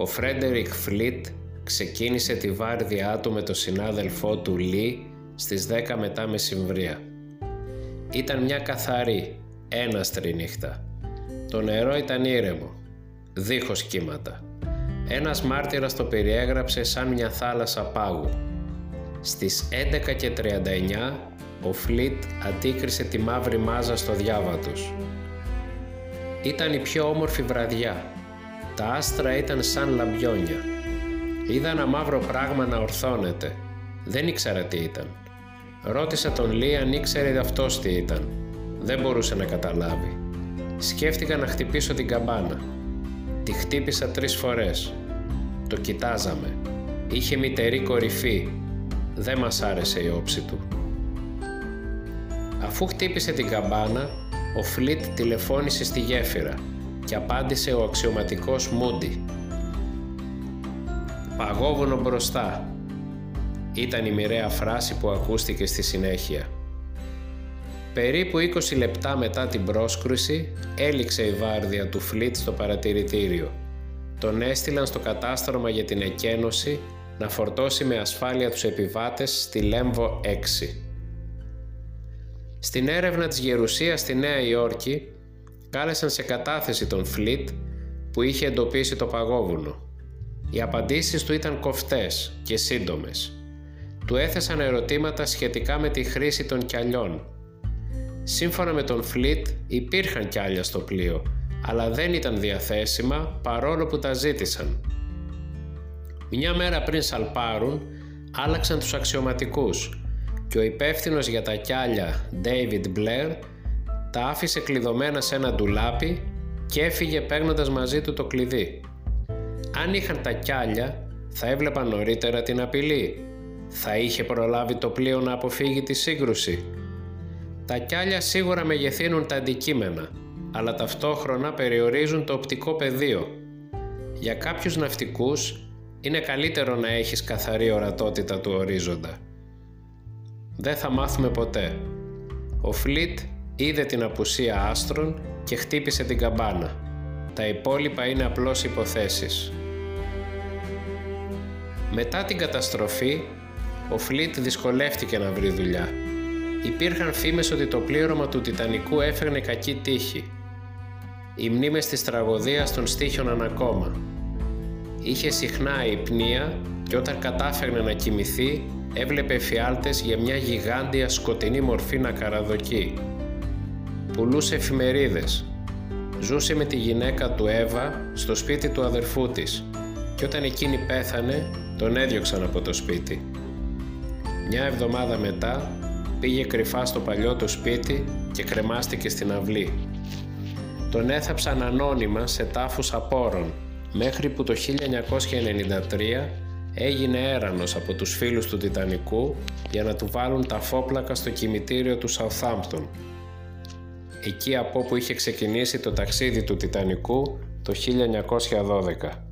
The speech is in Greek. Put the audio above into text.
ο Φρέντερικ Φλίτ ξεκίνησε τη βάρδιά του με τον συνάδελφό του Λί στις 10 μετά μεσημβρία. Ήταν μια καθαρή, έναστρη νύχτα. Το νερό ήταν ήρεμο, δίχως κύματα. Ένας μάρτυρας το περιέγραψε σαν μια θάλασσα πάγου. Στις 11.39 ο Φλίτ αντίκρισε τη μαύρη μάζα στο διάβα τους. Ήταν η πιο όμορφη βραδιά. Τα άστρα ήταν σαν λαμπιόνια. Είδα ένα μαύρο πράγμα να ορθώνεται. Δεν ήξερα τι ήταν. Ρώτησα τον Λί αν ήξερε αυτός τι ήταν. Δεν μπορούσε να καταλάβει. Σκέφτηκα να χτυπήσω την καμπάνα. Τη χτύπησα τρεις φορές. Το κοιτάζαμε. Είχε μητερή κορυφή. Δεν μας άρεσε η όψη του. Αφού χτύπησε την καμπάνα, ο Φλίτ τηλεφώνησε στη γέφυρα και απάντησε ο αξιωματικός Μούντι. «Παγόβουνο μπροστά», ήταν η μοιραία φράση που ακούστηκε στη συνέχεια. Περίπου 20 λεπτά μετά την πρόσκρουση έληξε η βάρδια του Φλίτ στο παρατηρητήριο. Τον έστειλαν στο κατάστρωμα για την εκένωση να φορτώσει με ασφάλεια τους επιβάτες στη Λέμβο 6. Στην έρευνα της Γερουσίας στη Νέα Υόρκη κάλεσαν σε κατάθεση τον Φλίτ που είχε εντοπίσει το παγόβουνο. Οι απαντήσεις του ήταν κοφτές και σύντομες. Του έθεσαν ερωτήματα σχετικά με τη χρήση των κιαλιών Σύμφωνα με τον Φλίτ υπήρχαν κι άλλα στο πλοίο, αλλά δεν ήταν διαθέσιμα παρόλο που τα ζήτησαν. Μια μέρα πριν σαλπάρουν, άλλαξαν τους αξιωματικούς και ο υπεύθυνος για τα κιάλια David Blair τα άφησε κλειδωμένα σε ένα ντουλάπι και έφυγε παίρνοντας μαζί του το κλειδί. Αν είχαν τα κιάλια, θα έβλεπαν νωρίτερα την απειλή. Θα είχε προλάβει το πλοίο να αποφύγει τη σύγκρουση τα κιάλια σίγουρα μεγεθύνουν τα αντικείμενα, αλλά ταυτόχρονα περιορίζουν το οπτικό πεδίο. Για κάποιους ναυτικούς είναι καλύτερο να έχεις καθαρή ορατότητα του ορίζοντα. Δεν θα μάθουμε ποτέ. Ο Φλίτ είδε την απουσία άστρων και χτύπησε την καμπάνα. Τα υπόλοιπα είναι απλώς υποθέσεις. Μετά την καταστροφή, ο Φλίτ δυσκολεύτηκε να βρει δουλειά υπήρχαν φήμες ότι το πλήρωμα του Τιτανικού έφερνε κακή τύχη. Οι μνήμες της τραγωδίας των στήχιωναν ακόμα. Είχε συχνά υπνία και όταν κατάφερνε να κοιμηθεί έβλεπε εφιάλτες για μια γιγάντια σκοτεινή μορφή να καραδοκεί. Πουλούσε εφημερίδες. Ζούσε με τη γυναίκα του Εύα στο σπίτι του αδερφού της και όταν εκείνη πέθανε τον έδιωξαν από το σπίτι. Μια εβδομάδα μετά πήγε κρυφά στο παλιό του σπίτι και κρεμάστηκε στην αυλή. Τον έθαψαν ανώνυμα σε τάφους απόρων, μέχρι που το 1993 έγινε έρανος από τους φίλους του Τιτανικού για να του βάλουν τα φόπλακα στο κημητήριο του Southampton. Εκεί από όπου είχε ξεκινήσει το ταξίδι του Τιτανικού το 1912.